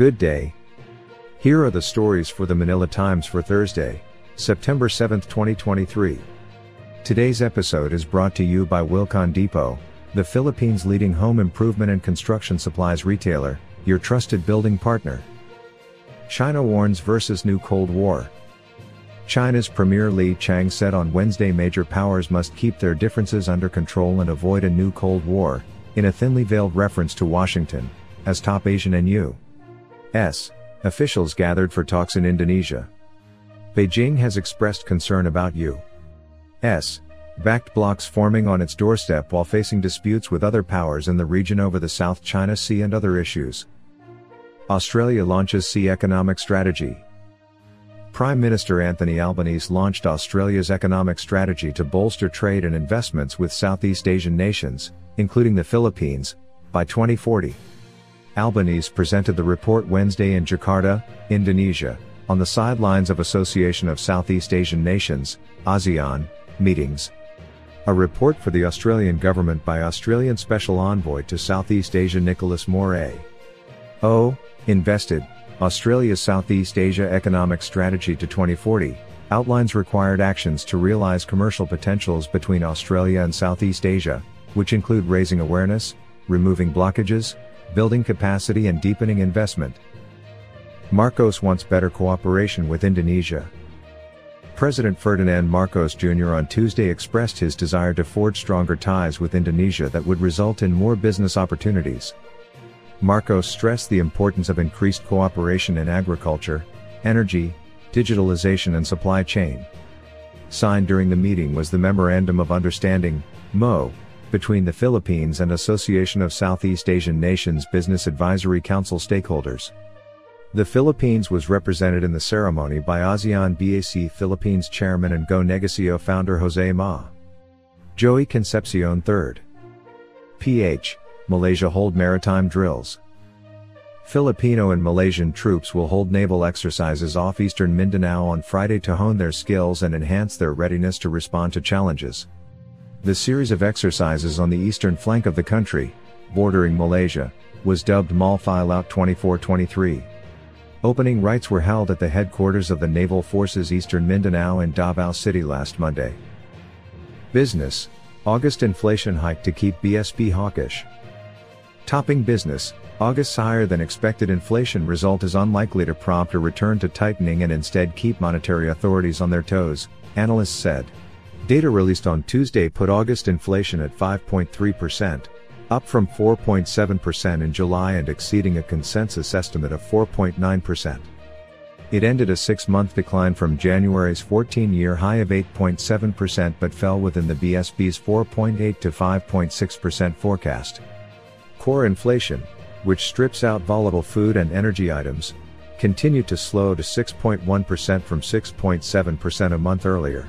Good day. Here are the stories for the Manila Times for Thursday, September 7, 2023. Today's episode is brought to you by Wilcon Depot, the Philippines' leading home improvement and construction supplies retailer, your trusted building partner. China warns versus new Cold War. China's Premier Li Qiang said on Wednesday major powers must keep their differences under control and avoid a new Cold War, in a thinly veiled reference to Washington, as top Asian and U.S. officials gathered for talks in Indonesia. Beijing has expressed concern about U.S. backed blocs forming on its doorstep while facing disputes with other powers in the region over the South China Sea and other issues. Australia launches Sea Economic Strategy. Prime Minister Anthony Albanese launched Australia's economic strategy to bolster trade and investments with Southeast Asian nations, including the Philippines, by 2040. Albanese presented the report Wednesday in Jakarta, Indonesia, on the sidelines of Association of Southeast Asian Nations, ASEAN, meetings. A report for the Australian government by Australian Special Envoy to Southeast Asia Nicholas Moore. O. Invested, Australia's Southeast Asia Economic Strategy to 2040, outlines required actions to realize commercial potentials between Australia and Southeast Asia, which include raising awareness, removing blockages, building capacity and deepening investment. Marcos wants better cooperation with Indonesia. President Ferdinand Marcos Jr. on Tuesday expressed his desire to forge stronger ties with Indonesia that would result in more business opportunities. Marcos stressed the importance of increased cooperation in agriculture, energy, digitalization and supply chain. Signed during the meeting was the Memorandum of Understanding, MO, between the Philippines and Association of Southeast Asian Nations Business Advisory Council stakeholders. The Philippines was represented in the ceremony by ASEAN BAC Philippines Chairman and Go Negosyo founder Jose Ma. Joey Concepcion III. PH, Malaysia hold maritime drills. Filipino and Malaysian troops will hold naval exercises off eastern Mindanao on Friday to hone their skills and enhance their readiness to respond to challenges. The series of exercises on the eastern flank of the country, bordering Malaysia, was dubbed Malfilaut 24-23. Opening rites were held at the headquarters of the Naval Forces Eastern Mindanao in Davao City last Monday. Business August inflation hike to keep BSP hawkish. Topping business, August's higher than expected inflation result is unlikely to prompt a return to tightening and instead keep monetary authorities on their toes, analysts said. Data released on Tuesday put August inflation at 5.3%, up from 4.7% in July and exceeding a consensus estimate of 4.9%. It ended a six month decline from January's 14 year high of 8.7% but fell within the BSP's 4.8 to 5.6% forecast. Core inflation, which strips out volatile food and energy items, continued to slow to 6.1% from 6.7% a month earlier.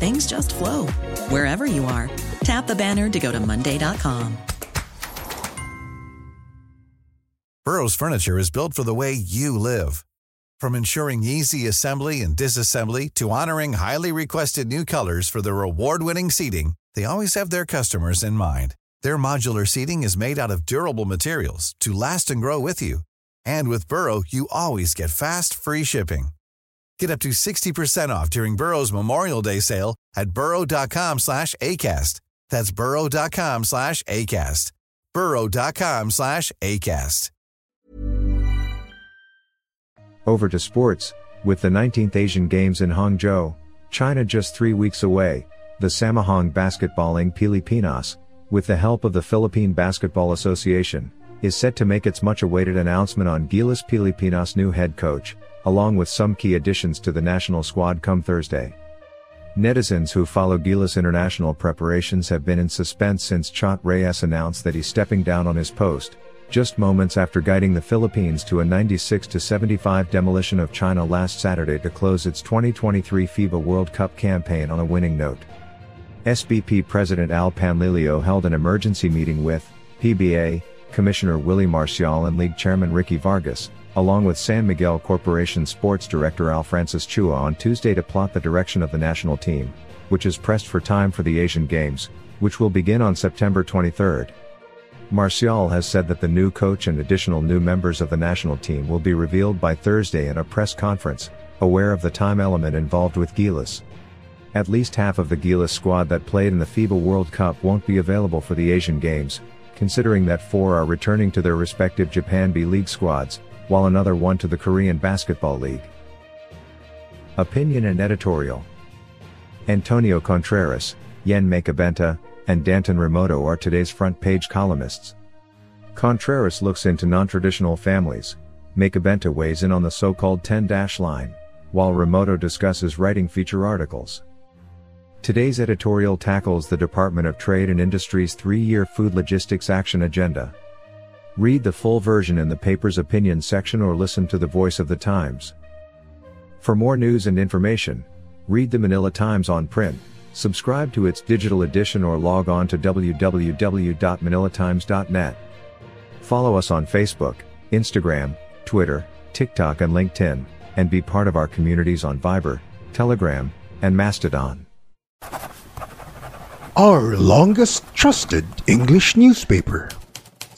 things just flow wherever you are. Tap the banner to go to Monday.com. Burrow's furniture is built for the way you live. From ensuring easy assembly and disassembly to honoring highly requested new colors for their award winning seating, they always have their customers in mind. Their modular seating is made out of durable materials to last and grow with you. And with Burrow, you always get fast, free shipping. Get up to 60% off during Burrow's Memorial Day sale at burrow.com slash ACAST. That's burrow.com slash ACAST. burrow.com slash ACAST. Over to sports, with the 19th Asian Games in Hangzhou, China just three weeks away, the Samahang Basketbol ng Pilipinas, with the help of the Philippine Basketball Association, is set to make its much awaited announcement on Gilas Pilipinas' new head coach, along with some key additions to the national squad come Thursday. Netizens who follow Gilas international preparations have been in suspense since Chot Reyes announced that he's stepping down on his post, just moments after guiding the Philippines to a 96-75 demolition of China last Saturday to close its 2023 FIBA World Cup campaign on a winning note. SBP President Al Panlilio held an emergency meeting with PBA Commissioner Willie Marcial and League Chairman Ricky Vargas, along with San Miguel Corporation Sports Director Al Francis Chua on Tuesday to plot the direction of the national team, which is pressed for time for the Asian Games, which will begin on September 23. Marcial has said that the new coach and additional new members of the national team will be revealed by Thursday in a press conference, aware of the time element involved with Gilas. At least half of the Gilas squad that played in the FIBA World Cup won't be available for the Asian Games, considering that four are returning to their respective Japan B League squads, while another one to the Korean Basketball League. Opinion and Editorial Antonio Contreras, Yen Makabenta, and Danton Remoto are today's front page columnists. Contreras looks into non-traditional families, Makabenta weighs in on the so-called 10-dash line, while Remoto discusses writing feature articles. Today's editorial tackles the Department of Trade and Industry's three-year food logistics action agenda. Read the full version in the paper's opinion section or listen to the voice of the Times. For more news and information, read the Manila Times on print, subscribe to its digital edition or log on to www.manilatimes.net. Follow us on Facebook, Instagram, Twitter, TikTok and LinkedIn, and be part of our communities on Viber, Telegram, and Mastodon. Our longest trusted English newspaper